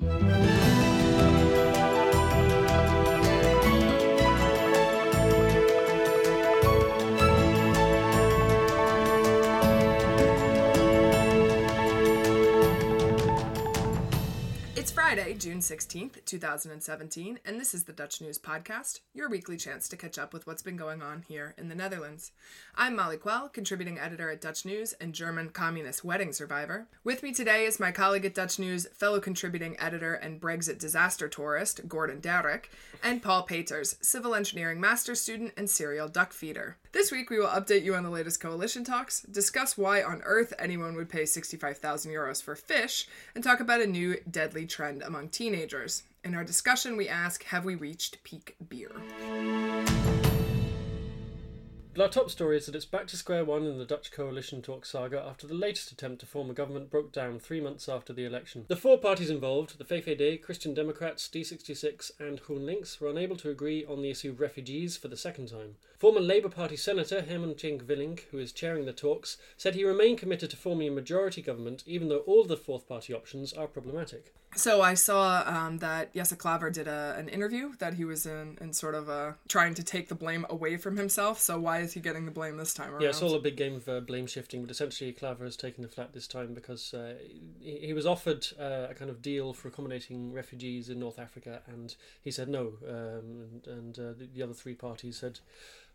It's June 16th, 2017, and this is the Dutch News Podcast, your weekly chance to catch up with what's been going on here in the Netherlands. I'm Molly Quell, contributing editor at Dutch News and German communist wedding survivor. With me today is my colleague at Dutch News, fellow contributing editor and Brexit disaster tourist, Gordon Darroch, and Paul Peters, civil engineering master student and serial duck feeder. This week, we will update you on the latest coalition talks, discuss why on earth anyone would pay 65,000 euros for fish, and talk about a new deadly trend among teenagers. In our discussion, we ask Have we reached peak beer? Our top story is that it's back to square one in the Dutch coalition talk saga after the latest attempt to form a government broke down three months after the election. The four parties involved, the VVD, Christian Democrats, D66, and GroenLinks, were unable to agree on the issue of refugees for the second time. Former Labour Party Senator Herman Tjeenk Willink, who is chairing the talks, said he remained committed to forming a majority government even though all the fourth party options are problematic. So I saw um, that Jesse Klaver did a, an interview that he was in, in sort of uh, trying to take the blame away from himself. So why is he getting the blame this time around? Yeah, it's all a big game of uh, blame shifting, but essentially Klaver has taken the flat this time because uh, he, he was offered uh, a kind of deal for accommodating refugees in North Africa, and he said no, um, and, and uh, the, the other three parties had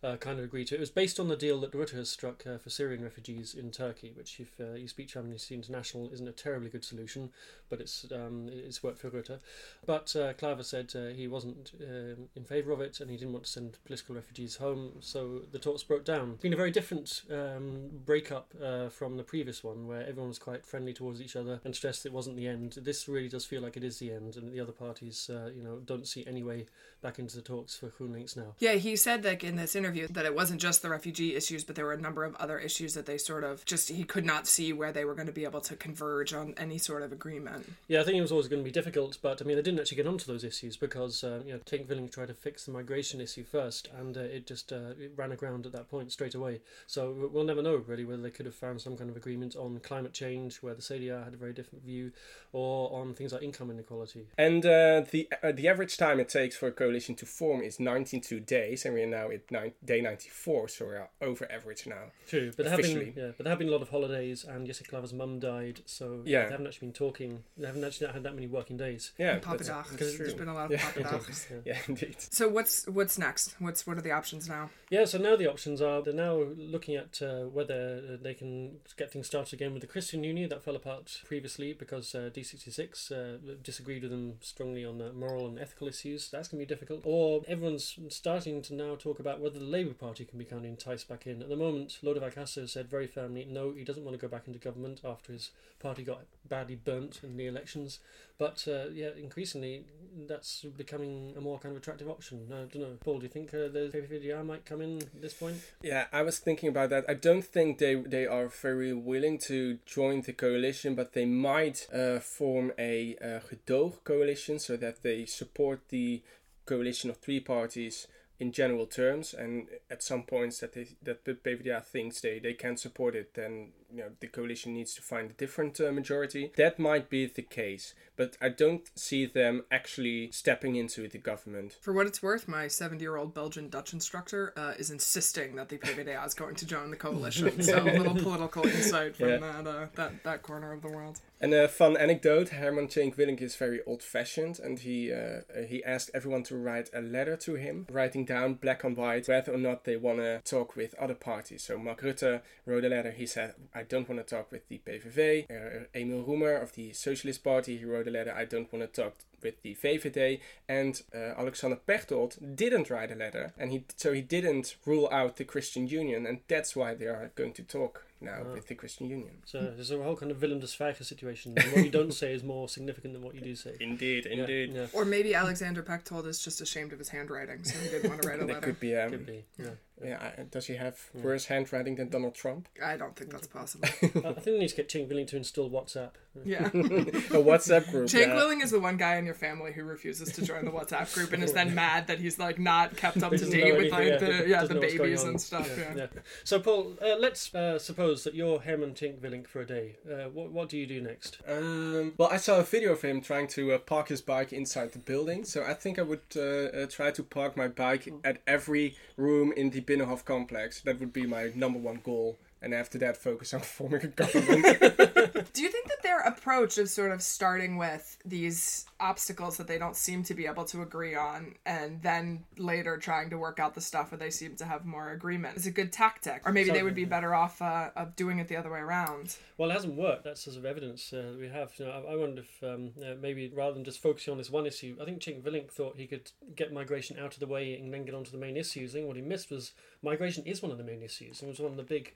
uh, kind of agreed to. It was based on the deal that Rutte has struck uh, for Syrian refugees in Turkey, which, if uh, you speak to Amnesty International, isn't a terribly good solution, but it's um, it's worked for Rutte. But uh, said uh, he wasn't um in favour of it, and he didn't want to send political refugees home, so the talks broke down. It's been a very different um, breakup uh, from the previous one, where everyone was quite friendly towards each other and stressed it wasn't the end. This really does feel like it is the end, and the other parties, uh, you know, don't see any way back into the talks for GroenLinks now. Yeah, he said like in this interview that it wasn't just the refugee issues, but there were a number of other issues that they sort of just he could not see where they were going to be able to converge on any sort of agreement. Yeah, I think it was always going to be difficult, but I mean, they didn't actually get onto those issues because uh, you know, Tjeenk Willink tried to fix the migration issue first, and uh, it just uh, it ran aground at that point straight away. So we'll never know really whether they could have found some kind of agreement on climate change, where the CDA had a very different view, or on things like income inequality. And uh, the uh, the average time it takes for a coalition to form is 92 days, and we are now at nine, day 94, so we're over average now. True, but there have been yeah, but there have been a lot of holidays, and Jesse Klaver's mum died, so Yeah. they haven't actually been talking. They haven't actually had that many working days. Yeah, Papa that's, Dag. that's There's true. been a lot of Yeah. Papa Dags. Yeah. Yeah, indeed. So what's what's next? What's what are the options now? Yeah, so now the options are they're now looking at uh, whether uh, they can get things started again with the Christian Union that fell apart previously because uh, D66 uh, disagreed with them strongly on moral and ethical issues. That's going to be difficult. Or everyone's starting to now talk about whether the Labour Party can be kind of enticed back in. At the moment, Lodewijk Asscher said very firmly no, he doesn't want to go back into government after his party got badly burnt in the elections. But uh, yeah, increasingly that's becoming a more kind of attractive option. I don't know. Paul, do you think uh, the VVD might come in at this point? Yeah, I was thinking about that. I don't think they they are very willing to join the coalition, but they might uh, form a uh, gedoog coalition so that they support the coalition of three parties in general terms, and at some points that they that the PvdA thinks they they can support it, then you know the coalition needs to find a different uh, majority. That might be the case, but I don't see them actually stepping into the government. For what it's worth, my 70 year old Belgian Dutch instructor uh, is insisting that the PVDA is going to join the coalition. so a little political insight from Yeah. that, uh, that that corner of the world. And a fun anecdote: Herman Tjeenk Willink is very old-fashioned, and he uh, uh, he asked everyone to write a letter to him, writing down black and white whether or not they want to talk with other parties. So Mark Rutte wrote a letter. He said, "I don't want to talk with the PVV." Uh, Emile Roemer of the Socialist Party he wrote a letter. "I don't want to talk." With the VVD and uh, Alexander Pechtold didn't write a letter, and he so he didn't rule out the Christian Union, and that's why they are going to talk now Ah. with the Christian Union. So there's a whole kind of Willem de Zwijger situation. And what you don't say is more significant than what you do say. Indeed, Yeah, indeed. Yeah, Or maybe Alexander Pechtold is just ashamed of his handwriting, so he didn't want to write a That letter. could be um, could be. Yeah. Yeah, I- does he have worse handwriting than Donald Trump? I don't think that's possible. I I think we need to get Tjeenk Willink to install WhatsApp. Yeah. A WhatsApp group. Jake yeah. Willing is the one guy in your family who refuses to join the WhatsApp group and is then mad that he's like not kept up to date with anything, like the yeah the know what's going babies and stuff. Yeah. Yeah. So, Paul, uh, let's uh, suppose that you're Herman Tjeenk Willink for a day. Uh, what, what do you do next? Um, well, I saw a video of him trying to uh, park his bike inside the building, so I think I would uh, uh, try to park my bike at every room in the Binnenhof complex. That would be my number one goal, and after that, focus on forming a government. Do you think that their approach of sort of starting with these obstacles that they don't seem to be able to agree on and then later trying to work out the stuff where they seem to have more agreement is a good tactic? Or maybe they would be better off uh, of doing it the other way around. Well, it hasn't worked. That's sort of evidence uh, that we have. You know, I, I wonder if um, uh, maybe rather than just focusing on this one issue, I think Tjeenk Willink thought he could get migration out of the way and then get onto the main issues. I think what he missed was migration is one of the main issues. It was one of the big,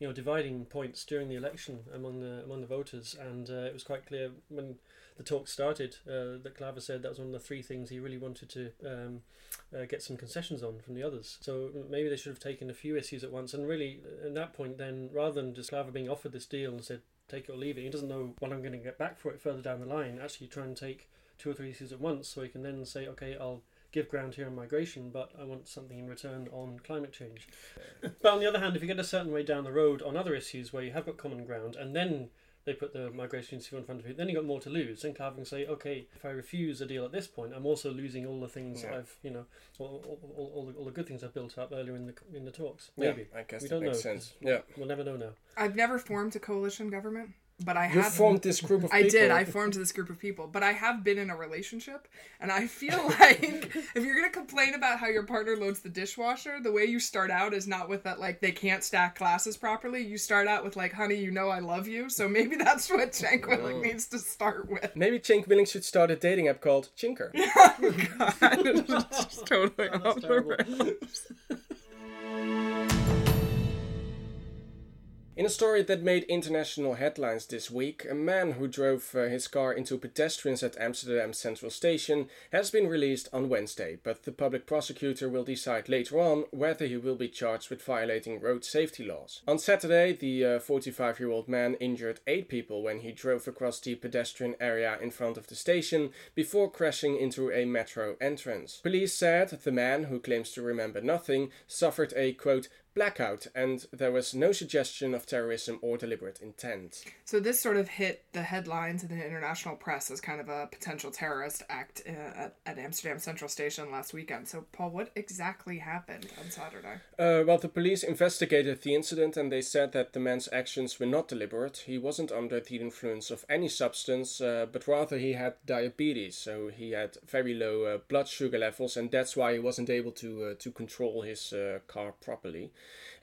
you know, dividing points during the election among the among the voters, and uh, it was quite clear when the talk started uh, that Klaver said that was one of the three things he really wanted to um, uh, get some concessions on from the others. So maybe they should have taken a few issues at once, and really at that point, then rather than just Klaver being offered this deal and said take it or leave it, he doesn't know what I'm going to get back for it further down the line. Actually, try and take two or three issues at once, so he can then say, okay, I'll give ground here on migration, but I want something in return on climate change. but on the other hand, if you get a certain way down the road on other issues where you have got common ground, and then they put the migration issue in front of you, then you got more to lose. Then Klaver can say, okay, if I refuse a deal at this point, I'm also losing all the things Yeah. I've, you know, all, all, all, all, the, all the good things I've built up earlier in the in the talks. yeah, Maybe I guess we that don't makes know. sense. Yeah. We'll never know now. I've never formed a coalition government, but I You have formed this group of I people. did. I formed this group of people, but I have been in a relationship, and I feel like if you're gonna complain about how your partner loads the dishwasher, the way you start out is not with that like they can't stack glasses properly. You start out with like, "Honey, you know I love you." So maybe that's what Tjeenk Willink oh. needs to start with. Maybe Tjeenk Willink should start a dating app called Chinker. Oh, God, it's just totally off the rails. In a story that made international headlines this week, a man who drove uh, his car into pedestrians at Amsterdam Central Station has been released on Wednesday, but the public prosecutor will decide later on whether he will be charged with violating road safety laws. On Saturday, the 45 year old man injured eight people when he drove across the pedestrian area in front of the station before crashing into a metro entrance. Police said the man, who claims to remember nothing, suffered a quote blackout, and there was no suggestion of terrorism or deliberate intent. So this sort of hit the headlines in the international press as kind of a potential terrorist act uh, at, at Amsterdam Central Station last weekend. So Paul, what exactly happened on Saturday? Uh, well, the police investigated the incident and they said that the man's actions were not deliberate. He wasn't under the influence of any substance, uh, but rather he had diabetes, so he had very low uh, blood sugar levels, and that's why he wasn't able to uh, to control his uh, car properly.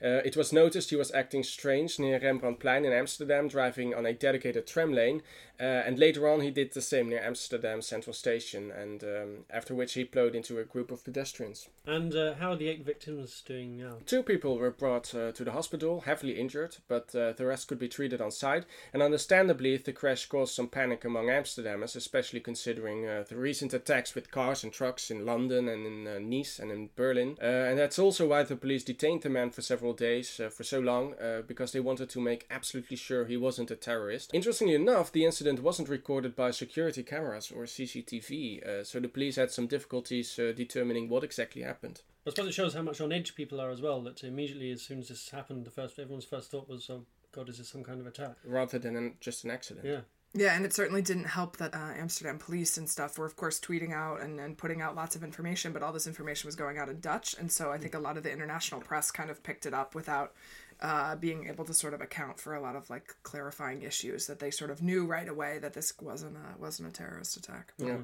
Uh, it was noticed he was acting strange near Rembrandtplein in Amsterdam, driving on a dedicated tram lane, uh, and later on he did the same near Amsterdam Central Station, and um, after which he plowed into a group of pedestrians. And uh, how are the eight victims doing now? Two people were brought uh, to the hospital, heavily injured, but uh, the rest could be treated on site. And understandably, the crash caused some panic among Amsterdammers, especially considering uh, the recent attacks with cars and trucks in London and in Nice and in Berlin. And that's also why the police detained the man for several days, uh, for so long, uh, because they wanted to make absolutely sure he wasn't a terrorist. Interestingly enough, the incident wasn't recorded by security cameras or CCTV, uh, so the police had some difficulties uh, determining what exactly happened. I suppose it shows how much on edge people are as well. That immediately, as soon as this happened, the first everyone's first thought was, "Oh God, is this some kind of attack?" Rather than an, just an accident. Yeah. Yeah, and it certainly didn't help that uh, Amsterdam police and stuff were, of course, tweeting out and, and putting out lots of information, but all this information was going out in Dutch. And so I think a lot of the international press kind of picked it up without uh, being able to sort of account for a lot of like clarifying issues that they sort of knew right away that this wasn't a, wasn't a terrorist attack. Yeah.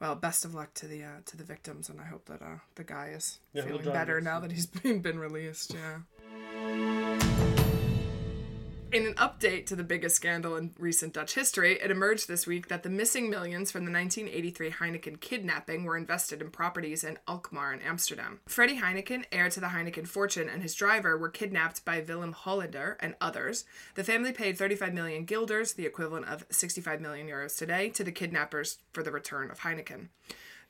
Well, best of luck to the uh, to the victims, and I hope that uh, the guy is Yeah, feeling better now that he's been, been released. Yeah. In an update to the biggest scandal in recent Dutch history, it emerged this week that the missing millions from the 1983 Heineken kidnapping were invested in properties in Alkmaar in Amsterdam. Freddie Heineken, heir to the Heineken fortune, and his driver were kidnapped by Willem Holleeder and others. The family paid 35 million guilders, the equivalent of 65 million euros today, to the kidnappers for the return of Heineken.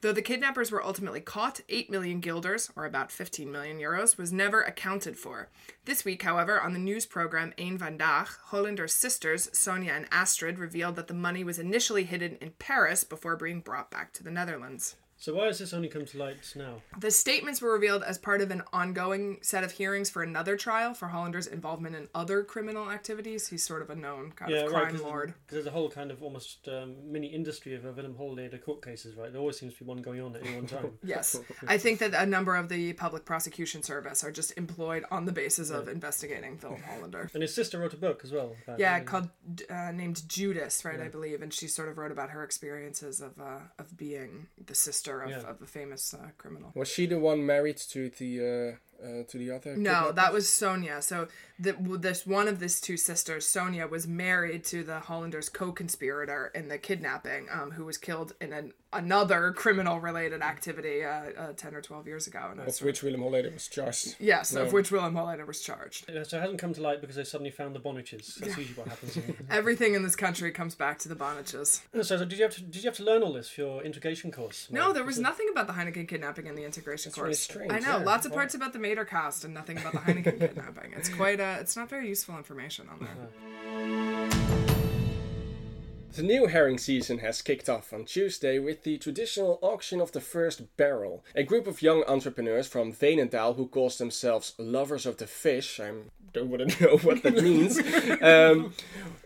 Though the kidnappers were ultimately caught, 8 million guilders, or about 15 million euros, was never accounted for. This week, however, on the news program Een Vandaag, Holleeder's sisters, Sonia and Astrid, revealed that the money was initially hidden in Paris before being brought back to the Netherlands. So why has this only come to light now? The statements were revealed as part of an ongoing set of hearings for another trial for Holleeder's involvement in other criminal activities. He's sort of a known kind of crime lord. Because there's a whole kind of almost um, mini industry of a Willem Holleeder court cases, right? There always seems to be one going on at any one time. yes. I think that a number of the public prosecution service are just employed on the basis of investigating Willem Holleeder. And his sister wrote a book as well. Yeah, called uh, named Judas, right? I believe, and she sort of wrote about her experiences of uh, of being the sister of, Yeah. of a famous uh, criminal. Was she the one married to the uh, to the other? No, kidnappers? that was Sonia. So the, this one of these two sisters, Sonia, was married to the Holleeder's co-conspirator in the kidnapping, um, who was killed in an, another criminal-related activity uh, uh, ten or twelve years ago. And Of that's which Willem Holleeder was charged. yes, of No. which Willem Holleeder was charged. Yeah, So it hasn't come to light because they suddenly found the Bonnages. That's usually what happens. Everything in this country comes back to the Bonnages. so, so did you have to did you have to learn all this for your integration course? No, Mark? there was nothing about the Heineken kidnapping in the integration That's really course. strange, I know yeah. lots of parts about the Matercast and nothing about the Heineken kidnapping. It's quite uh It's not very useful information on there. The new herring season has kicked off on Tuesday with the traditional auction of the first barrel. A group of young entrepreneurs from Veenendaal who calls themselves lovers of the fish, I don't want to know what that means, um,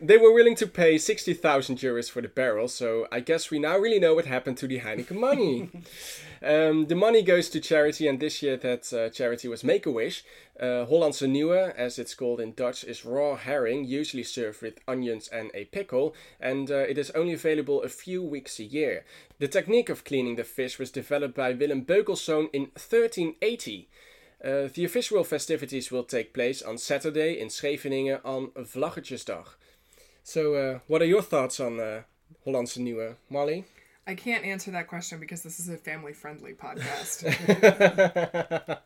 they were willing to pay 60,000 euros for the barrel, so I guess we now really know what happened to the Heineken money. Um, the money goes to charity, and this year that uh, charity was Make a Wish. Uh, Hollandse Nieuwe, as it's called in Dutch, is raw herring, usually served with onions and a pickle, and uh, it is only available a few weeks a year. The technique of cleaning the fish was developed by Willem Beukelszoon in 1380. Uh, the official festivities will take place on Saturday in Scheveningen on Vlaggetjesdag. So, uh, what are your thoughts on uh, Hollandse Nieuwe, Molly? I can't answer that question because this is a family-friendly podcast.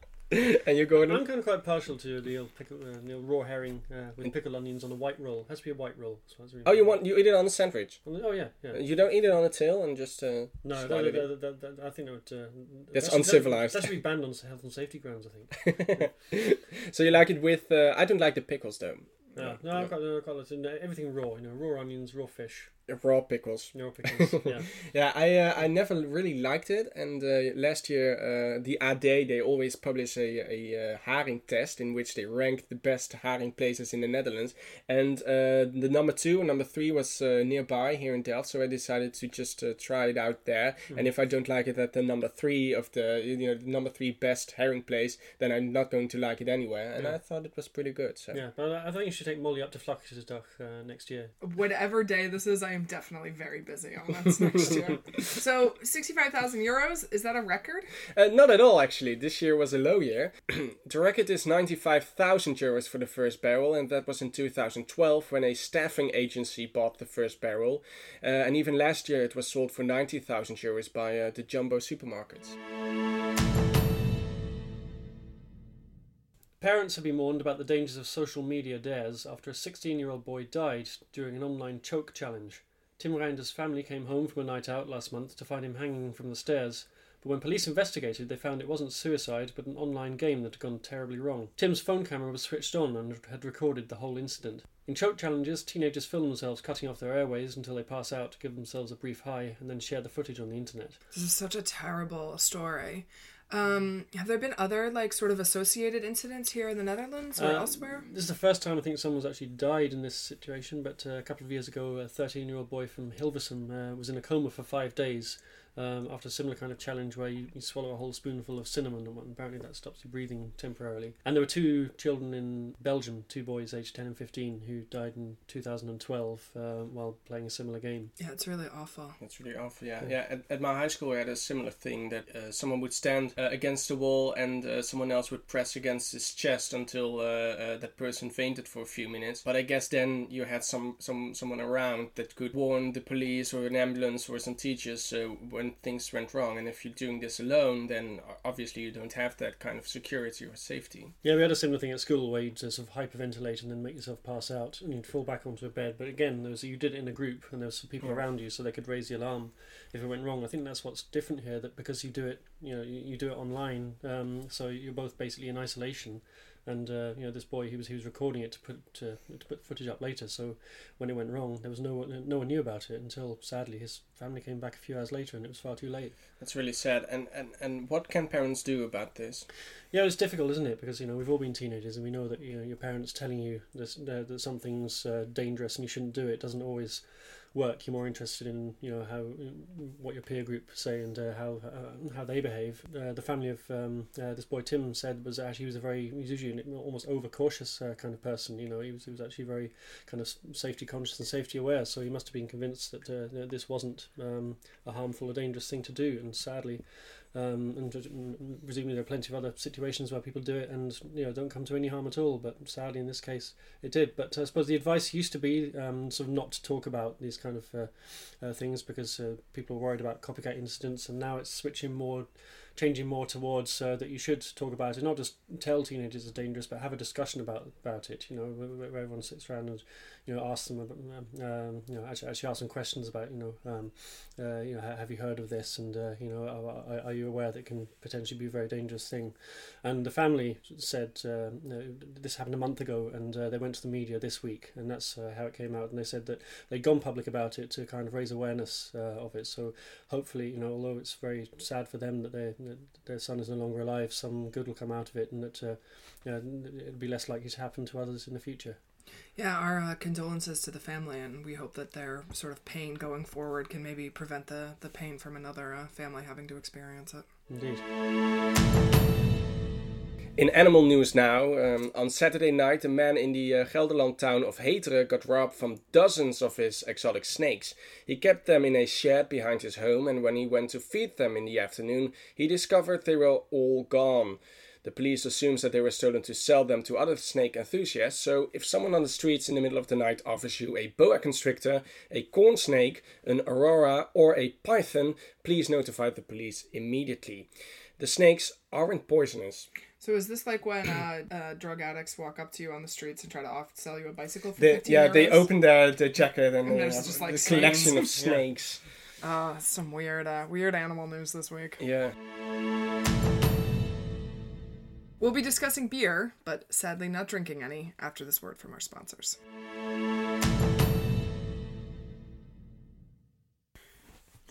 and you're going. I'm kind of quite partial to the old, pickle, uh, the old raw herring uh, with pickled onions on a white roll. has to be a white roll. So that's really Oh, you want you eat it on a sandwich? Oh yeah, yeah. You don't eat it on a tail and just. Uh, No, that, that, that, that, I think that would. Uh, That's that should- uncivilized. That, that should be banned on health and safety grounds. I think. so you like it with? Uh, I don't like the pickles though. No, no, I've got, I've got it everything raw. You know, raw onions, raw fish, Raw pickles. raw pickles. yeah. Yeah, I uh, I never really liked it, and uh, last year uh, the AD they always publish a a uh, haring test in which they rank the best haring places in the Netherlands, and uh, the number two and number three was uh, nearby here in Delft, so I decided to just uh, try it out there, and if I don't like it at the number three of the you know the number three best herring place, then I'm not going to like it anywhere, and Yeah. I thought it was pretty good. So Yeah, but I I think you should take Molly up to Vlaggetjesdag uh, next year. Whatever day this is, I am definitely very busy on that next year. So, sixty-five thousand euros is that a record? Uh, not at all, actually. This year was a low year. the record is 95,000 euros for the first barrel, and that was in 2012 when a staffing agency bought the first barrel. Uh, and even last year it was sold for 90,000 euros by uh, the jumbo supermarkets. Parents have been warned about the dangers of social media dares after a 16 year old boy died during an online choke challenge. Tim Reinder's family came home from a night out last month to find him hanging from the stairs, but when police investigated, they found it wasn't suicide but an online game that had gone terribly wrong. Tim's phone camera was switched on and had recorded the whole incident. In choke challenges, teenagers film themselves cutting off their airways until they pass out to give themselves a brief high and then share the footage on the internet. This is such a terrible story. Um, have there been other like sort of associated incidents here in the Netherlands or Uh, elsewhere? This is the first time I think someone's actually died in this situation, but uh, a couple of years ago, a 13 year old boy from Hilversum uh, was in a coma for five days um, after a similar kind of challenge where you, you swallow a whole spoonful of cinnamon, and apparently that stops you breathing temporarily. And there were two children in Belgium, two boys aged 10 and 15, who died in 2012 uh, while playing a similar game. Yeah, it's really awful. It's really awful, yeah. Yeah, at, at my high school, we had a similar thing that uh, someone would stand uh, against the wall and uh, someone else would press against his chest until uh, uh, that person fainted for a few minutes. But I guess then you had some, some someone around that could warn the police or an ambulance or some teachers when when things went wrong. And if you're doing this alone, then obviously you don't have that kind of security or safety. Yeah, we had a similar thing at school where you'd sort of hyperventilate and then make yourself pass out, and you'd fall back onto a bed. But again, there was you did it in a group, and there was people Yeah. around you, so they could raise the alarm if it went wrong. I think that's what's different here. That because you do it, you know, you, you do it online, um, so you're both basically in isolation. And uh, you know, this boy, he was he was recording it to put to, to put footage up later. So when it went wrong, there was no one no one knew about it until sadly his family came back a few hours later, and it was far too late. That's really sad. And, and, and what can parents do about this? Yeah, it's difficult, isn't it? Because you know we've all been teenagers, and we know that you know your parents telling you this, uh, that something's uh, dangerous and you shouldn't do it doesn't always work. You're more interested in you know how what your peer group say and uh, how uh, how they behave. Uh, the family of um, uh, this boy Tim said was actually he was a very he usually an almost overcautious uh, kind of person. You know, he was he was actually very kind of safety conscious and safety aware. So he must have been convinced that, uh, that this wasn't um, a harmful or dangerous thing to do. And sadly. Um, and presumably there are plenty of other situations where people do it and you know don't come to any harm at all. But sadly, in this case, it did. But I suppose the advice used to be um, sort of not to talk about these kind of uh, uh, things because uh, people are worried about copycat incidents, and now it's switching more, changing more towards uh, that you should talk about it, not just tell teenagers it's dangerous, but have a discussion about about it. You know, where, where everyone sits around and you know asks them, about, um, you know, actually, actually ask them questions about you know, um, uh, you know, have you heard of this, and uh, you know, are, are- you aware that it can potentially be a very dangerous thing? And the family said uh, this happened a month ago, and uh, they went to the media this week, and that's uh, how it came out. And they said that they'd gone public about it to kind of raise awareness of it. So hopefully, you know, although it's very sad for them that, they, that their son is no longer alive, some good will come out of it, and that uh, you know, it'll be less likely to happen to others in the future. Yeah, our uh, condolences to the family, and we hope that their sort of pain going forward can maybe prevent the, the pain from another uh, family having to experience it. Indeed. In animal news now, um, on Saturday night, a man in the uh, Gelderland town of Heteren got robbed from dozens of his exotic snakes. He kept them in a shed behind his home, and when he went to feed them in the afternoon, he discovered they were all gone. The police assumes that they were stolen to sell them to other snake enthusiasts. So, if someone on the streets in the middle of the night offers you a boa constrictor, a corn snake, an aurora, or a python, please notify the police immediately. The snakes aren't poisonous. So is this like when uh, uh, drug addicts walk up to you on the streets and try to off- sell you a bicycle for They, 15 yeah, they euros? open the, the jacket and, And they there's have just, like, a collection of snakes. Ah, some weird, uh, weird animal news this week. Yeah. We'll be discussing beer, but sadly not drinking any after this word from our sponsors.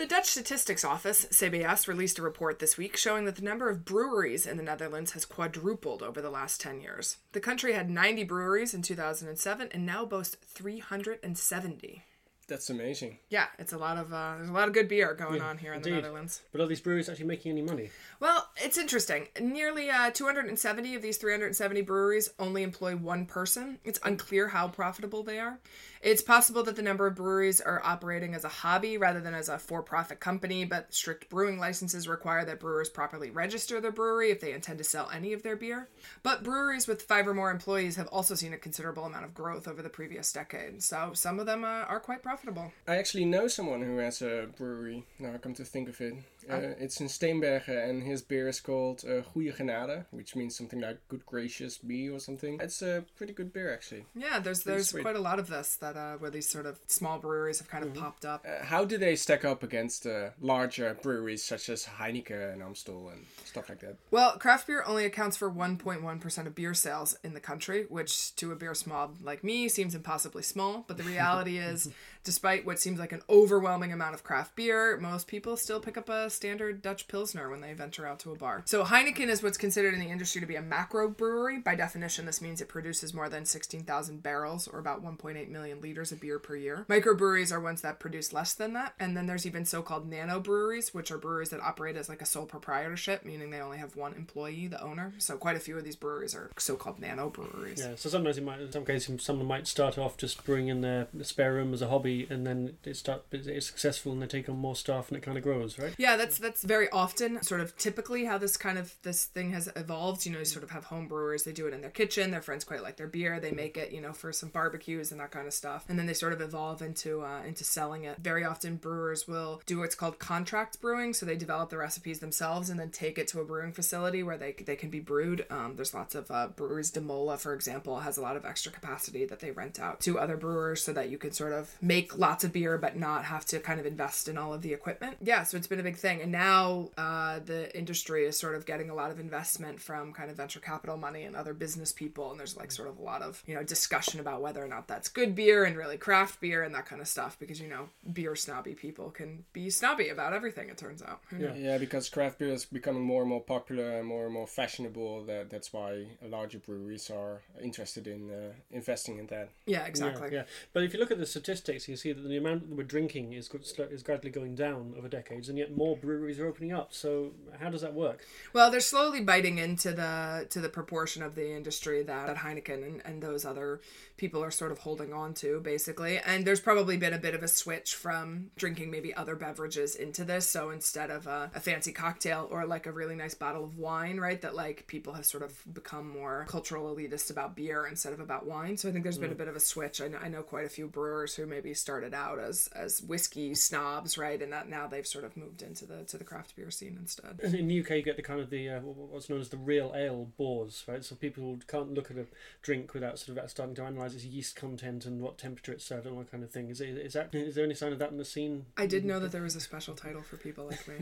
Dutch Statistics Office, CBS, released a report this week showing that the number of breweries in the Netherlands has quadrupled over the last 10 years. The country had 90 breweries in 2007 and now boasts 370. That's amazing. Yeah, it's a lot of uh, there's a lot of good beer going Yeah, on here in the. Netherlands. But are these breweries actually making any money? Well, it's interesting. Nearly uh, 270 of these 370 breweries only employ one person. It's unclear how profitable they are. It's possible that the number of breweries are operating as a hobby rather than as a for profit company, but strict brewing licenses require that brewers properly register their brewery if they intend to sell any of their beer. But breweries with five or more employees have also seen a considerable amount of growth over the previous decade, so some of them uh, are quite profitable. I actually know someone who has a brewery. Now I come to think of it. Uh, it's in Steenbergen, and his beer is called uh, Goeie Genade, which means something like "good gracious me" or something. It's a pretty good beer, actually. Yeah, there's Pretty there's sweet. quite a lot of this that uh, where these sort of small breweries have kind of popped up. Uh, how do they stack up against uh, larger breweries such as Heineken and Amstel and stuff like that? Well, craft beer only accounts for 1.1% of beer sales in the country, which to a beer snob like me seems impossibly small. But the reality is, despite what seems like an overwhelming amount of craft beer, most people still pick up a standard Dutch Pilsner when they venture out to a bar. So Heineken is what's considered in the industry to be a macro brewery. By definition, this means it produces more than 16,000 barrels or about 1.8 million liters of beer per year. Microbreweries are ones that produce less than that. And then there's even so called nano breweries, which are breweries that operate as like a sole proprietorship, meaning they only have one employee, the owner. So quite a few of these breweries are so called nano breweries. Yeah, so sometimes you might, in some cases, someone might start off just brewing in their spare room as a hobby hobby and then it start it's successful and they take on more staff and it kind of grows, right? Yeah, that's that's very often sort of typically how this kind of this thing has evolved. You know, you sort of have home brewers, they do it in their kitchen, their friends quite like their beer, they make it, you know, for some barbecues and that kind of stuff. And then they sort of evolve into uh, into selling it. Very often brewers will do what's called contract brewing, so they develop the recipes themselves and then take it to a brewing facility where they they can be brewed. Um, there's lots of uh, breweries. De Molen, for example, has a lot of extra capacity that they rent out to other brewers so that you can sort of make lots of beer but not have to kind of invest in all of the equipment. Yeah, so it's been a big thing. And now uh, the industry is sort of getting a lot of investment from kind of venture capital money and other business people. And there's like sort of a lot of, you know, discussion about whether or not that's good beer and really craft beer and that kind of stuff because, you know, beer snobby people can be snobby about everything, it turns out. Yeah, yeah because craft beer is becoming more and more popular and more and more fashionable. That That's why larger breweries are interested in uh, investing in that. Yeah, exactly. Yeah, yeah, but if you look at the statistics, you see that the amount that we're drinking is is gradually going down over decades, and yet more breweries are opening up. So how does that work? Well, they're slowly biting into the to the proportion of the industry that, that Heineken and, and those other people are sort of holding on to, basically. And there's probably been a bit of a switch from drinking maybe other beverages into this. So instead of a, a fancy cocktail or like a really nice bottle of wine, right, that like people have sort of become more cultural elitist about beer instead of about wine. So I think there's been a bit of a switch. I know, I know quite a few brewers who maybe started out as as whiskey snobs, right, and that now they've sort of moved into the to the craft beer scene instead. In the UK, you get the kind of the uh, what's known as the real ale bores, right? So people can't look at a drink without sort of starting to analyze its yeast content and what temperature it's served and all that kind of thing. Is, is that is there any sign of that in the scene? I did know that there was a special title for people like me.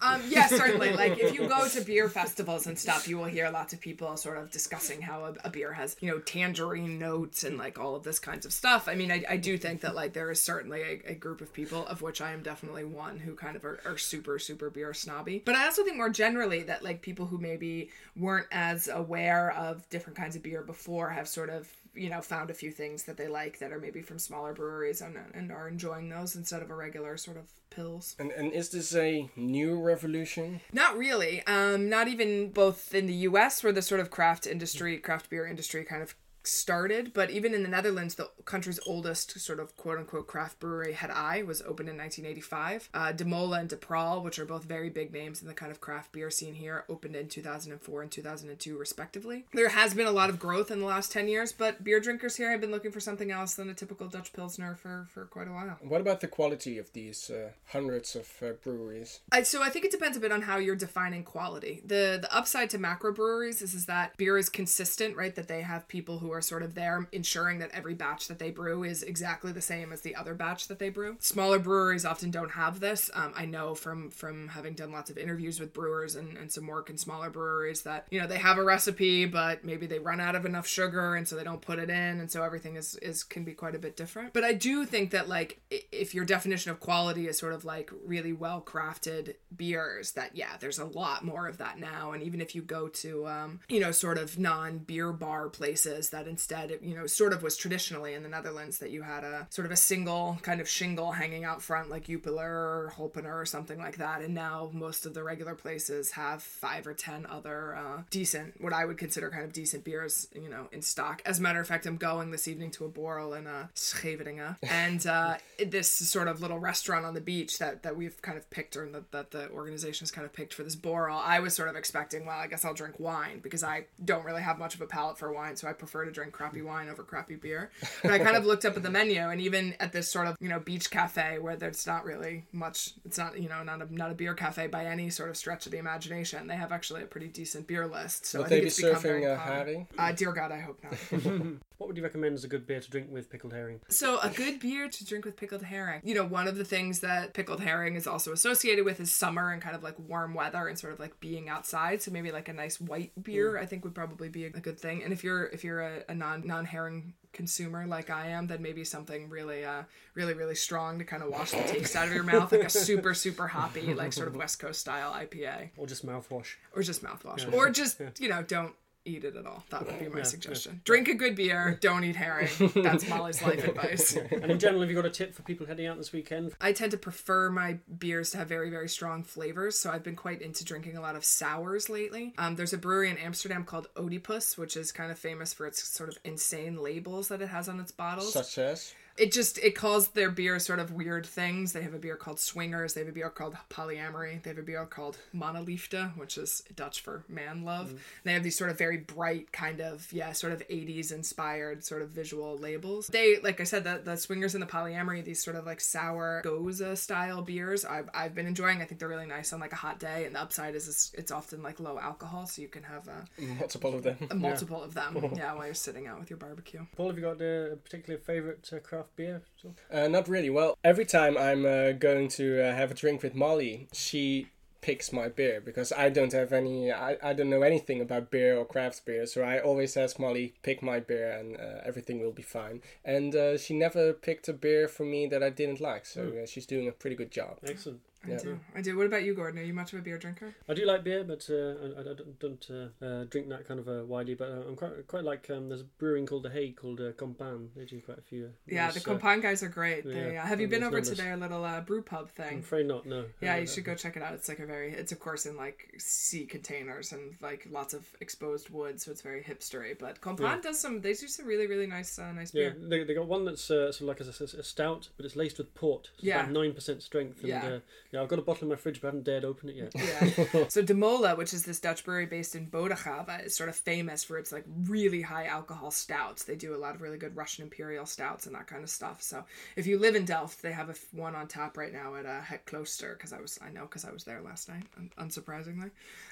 um, yes, yeah, certainly. Like if you go to beer festivals and stuff, you will hear lots of people sort of discussing how a, a beer has you know tangerine notes and like all of this kinds of stuff. I mean, I, I do think that like there is certainly a, a group of people of which I am definitely one who kind of are, are super super beer snobby. But I also think more generally that like people who maybe weren't as aware of different kinds of beer before have sort of you know found a few things that they like that are maybe from smaller breweries and, and are enjoying those instead of a regular sort of pills. And and is this a new revolution? Not really. Um not even both in the us where the sort of craft industry craft beer industry kind of started, but even in the Netherlands, the country's oldest sort of quote unquote craft brewery, Het IJ, was opened in 1985. Uh, De Molen and De Praal, which are both very big names in the kind of craft beer scene here, opened in 2004 and 2002, respectively. There has been a lot of growth in the last 10 years, but beer drinkers here have been looking for something else than a typical Dutch Pilsner for, for quite a while. What about the quality of these uh, hundreds of uh, breweries? I, so I think it depends a bit on how you're defining quality. The, the upside to macro breweries is, is that beer is consistent, right? That they have people who are sort of there ensuring that every batch that they brew is exactly the same as the other batch that they brew. Smaller breweries often don't have this. Um, I know from from having done lots of interviews with brewers and, and some work in smaller breweries that you know they have a recipe, but maybe they run out of enough sugar and so they don't put it in, and so everything is is can be quite a bit different. But I do think that like if your definition of quality is sort of like really well crafted beers, that yeah, there's a lot more of that now. And even if you go to um, you know sort of non beer bar places that instead it, you know sort of was traditionally in the Netherlands that you had a sort of a single kind of shingle hanging out front like Jupiler or Holpener or something like that, and now most of the regular places have five or ten other uh, decent, what I would consider kind of decent beers, you know, in stock. As a matter of fact, I'm going this evening to a Borrel in uh, Scheveningen, and uh, this sort of little restaurant on the beach that that we've kind of picked or that, that the organization has kind of picked for this Borrel. I was sort of expecting, well, I guess I'll drink wine because I don't really have much of a palate for wine, so I prefer to drink crappy wine over crappy beer. But I kind of looked up at the menu, and even at this sort of you know beach cafe where there's not really much, it's not you know not a not a beer cafe by any sort of stretch of the imagination. They have actually a pretty decent beer list, so Will I think they it's be become serving very uh, common. herring? Uh, dear God, I hope not. What would you recommend as a good beer to drink with pickled herring? So, a good beer to drink with pickled herring. You know, one of the things that pickled herring is also associated with is summer and kind of like warm weather and sort of like being outside. So maybe like a nice white beer, I think would probably be a, a good thing. And if you're if you're a, a non non herring consumer like I am, then maybe something really uh really really strong to kind of wash the taste out of your mouth, like a super super hoppy like sort of West Coast style IPA, Or just mouthwash? or just mouthwash, Yeah. or just you know don't eat it at all. That would be my Yeah, suggestion. Drink a good beer, don't eat herring. That's Molly's life advice. And in general, have you got a tip for people heading out this weekend? I tend to prefer my beers to have very, very strong flavors, so I've been quite into drinking a lot of sours lately. Um, there's a brewery in Amsterdam called Oedipus, which is kind of famous for its sort of insane labels that it has on its bottles. Such as? It just it calls their beer sort of weird things. They have a beer called Swingers. They have a beer called Polyamory. They have a beer called Mannenliefde, which is Dutch for man love. Mm-hmm. They have these sort of very bright kind of yeah, sort of 80s inspired sort of visual labels. They like I said the the Swingers and the Polyamory, these sort of like sour gose style beers. I've I've been enjoying. I think they're really nice on like a hot day. And the upside is it's, it's often like low alcohol, so you can have a, Multiple of them. a multiple of them. yeah, while you're sitting out with your barbecue. Paul, have you got uh, a particular favourite uh, craft beer? So- Uh, not really. Well, every time I'm uh, going to uh, have a drink with Molly, she picks my beer because I don't have any. I, I don't know anything about beer or craft beer, so I always ask Molly pick my beer and uh, everything will be fine. And uh, she never picked a beer for me that I didn't like, so uh, she's doing a pretty good job. Excellent. I Yeah. do. I do. What about you, Gordon? Are you much of a beer drinker? I do like beer, but uh, I, I don't, don't uh, uh, drink that kind of uh, widely. But uh, I'm quite quite like um, there's a brewing called The Hague called uh, Kompaan. They do quite a few. Uh, Yeah, the Kompaan guys are great. They, yeah, uh, have you been over to their little uh, brew pub thing? I'm afraid not. No. Yeah, you should go check it out. It's like a very, it's of course in like sea containers and like lots of exposed wood, so it's very hipstery. But Kompaan Yeah. does some, they do some really, really nice, uh, nice Yeah, beer. they, they got one that's sort of like a, a, a stout, but it's laced with port. It's Yeah. nine percent strength. And, Yeah. Yeah, I've got a bottle in my fridge, but I haven't dared open it yet. Yeah. so De Molen, which is this Dutch brewery based in Bodegraven, is sort of famous for its like really high alcohol stouts. They do a lot of really good Russian Imperial stouts and that kind of stuff. So if you live in Delft, they have a f- one on tap right now at uh, Het Klooster because I was I know because I was there last night, un- unsurprisingly.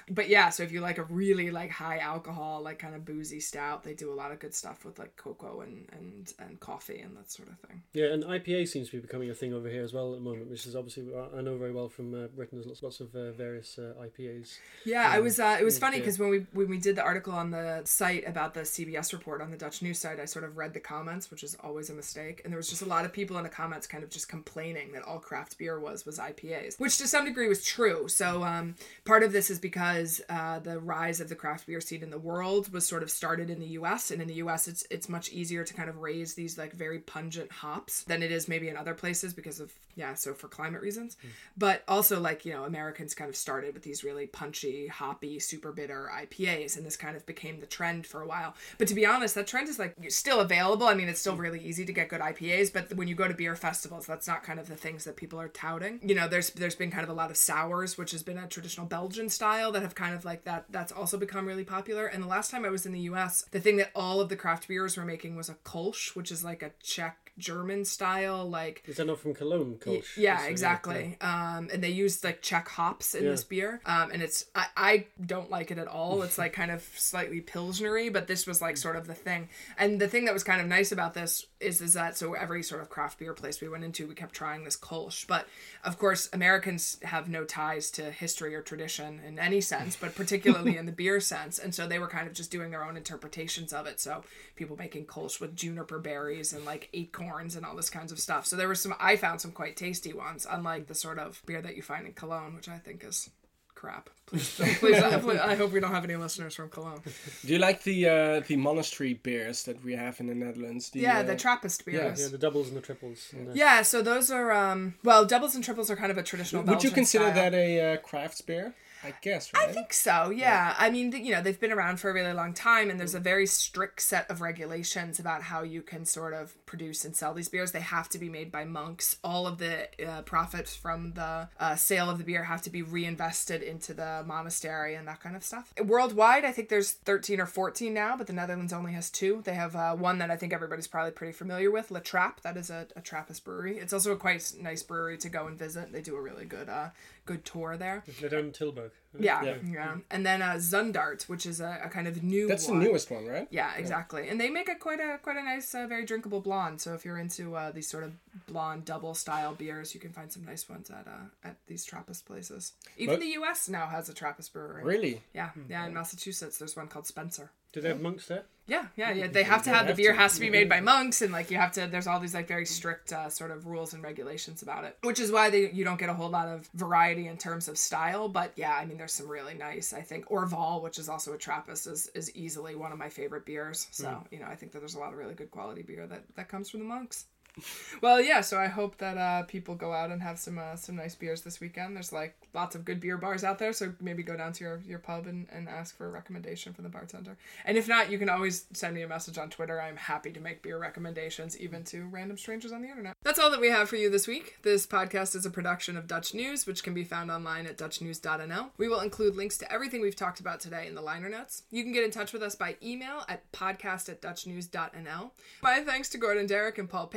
But yeah, so if you like a really like high alcohol, like kind of boozy stout, they do a lot of good stuff with like cocoa and and and coffee and that sort of thing. Yeah, and IPA seems to be becoming a thing over here as well at the moment, which is obviously I know very well from uh, Britain. There's lots, lots of uh, various uh, IPAs. Yeah, I was. Uh, it was Mm, funny because when we when we did the article on the site about the CBS report on the Dutch news site, I sort of read the comments, which is always a mistake, and there was just a lot of people in the comments kind of just complaining that all craft beer was was IPAs, which to some degree was true. So um, part of this is because uh, the rise of the craft beer scene in the world was sort of started in the U.S. and in the U.S. it's it's much easier to kind of raise these like very pungent hops than it is maybe in other places because of yeah, so for climate reasons, but also like you know Americans kind of started with these really punchy, hoppy, super bitter IPAs, and this kind of became the trend for a while. But to be honest, that trend is like still available. I mean, it's still mm. really easy to get good IPAs, but when you go to beer festivals, that's not kind of the things that people are touting. You know, there's there's been kind of a lot of sours, which has been a traditional Belgian style that have kind of like that. That's also become really popular. And the last time I was in the U.S., the thing that all of the craft beers were making was a Kolsch, which is like a Czech German style, like Is that not from Cologne, Kolsch? yeah, So, exactly. Um, and they used like Czech hops in Yeah. this beer. Um, and it's I, I don't like it at all. It's like kind of slightly pilsnery, but this was like sort of the thing. And the thing that was kind of nice about this is is that so every sort of craft beer place we went into, we kept trying this Kolsch. But of course, Americans have no ties to history or tradition in any sense, but particularly in the beer sense. And so they were kind of just doing their own interpretations of it. So people making Kolsch with juniper berries and like acorns and all this kinds of stuff. So there were some I found some quite tasty ones, unlike the sort of beer that you find in Cologne, which I think is crap. Please, please, I, please, I hope we don't have any listeners from Cologne. Do you like the uh, the monastery beers that we have in the Netherlands? The, yeah, uh, the Trappist beers. Yeah, the doubles and the triples. And, uh, Yeah, so those are um well, doubles and triples are kind of a traditional. Would you consider style. that a uh, craft beer? I guess, right? I think so. Yeah. I mean, you know, they've been around for a really long time, and there's a very strict set of regulations about how you can sort of produce and sell these beers. They have to be made by monks. All of the uh, profits from the uh, sale of the beer have to be reinvested into the monastery and that kind of stuff. Worldwide, I think there's 13 or 14 now, but the Netherlands only has two. They have uh, one that I think everybody's probably pretty familiar with, La Trappe. That is a, a Trappist brewery. It's also a quite nice brewery to go and visit. They do a really good, uh, good tour there. They're down in Tilburg. Yeah, yeah, And then uh, Zundert, which is a, a kind of new. That's one. the newest one, right? Yeah, exactly. And they make a quite a quite a nice, uh, very drinkable blonde. So if you're into uh, these sort of blonde double style beers, you can find some nice ones at uh, at these Trappist places. Even But- the U.S. now has a Trappist brewery. Really? Yeah, yeah. In Massachusetts, there's one called Spencer. Do they have monks there? Yeah, yeah, yeah. They have to have the beer has to be made by monks, and like you have to. There's all these like very strict uh, sort of rules and regulations about it, which is why they you don't get a whole lot of variety in terms of style. But yeah, I mean, there's some really nice. I think Orval, which is also a Trappist, is is easily one of my favorite beers. So you know, I think that there's a lot of really good quality beer that that comes from the monks. Well, yeah. So I hope that uh, people go out and have some uh, some nice beers this weekend. There's like lots of good beer bars out there, so maybe go down to your, your pub and, and ask for a recommendation from the bartender. And if not, you can always send me a message on Twitter. I'm happy to make beer recommendations, even to random strangers on the internet. That's all that we have for you this week. This podcast is a production of Dutch News, which can be found online at dutchnews.nl. We will include links to everything we've talked about today in the liner notes. You can get in touch with us by email at podcast at dutchnews.nl. My thanks to Gordon Darroch and Paul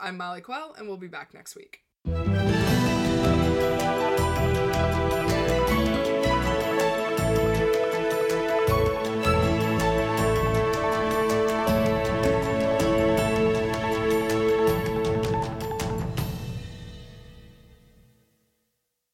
I'm Molly Quell, and we'll be back next week.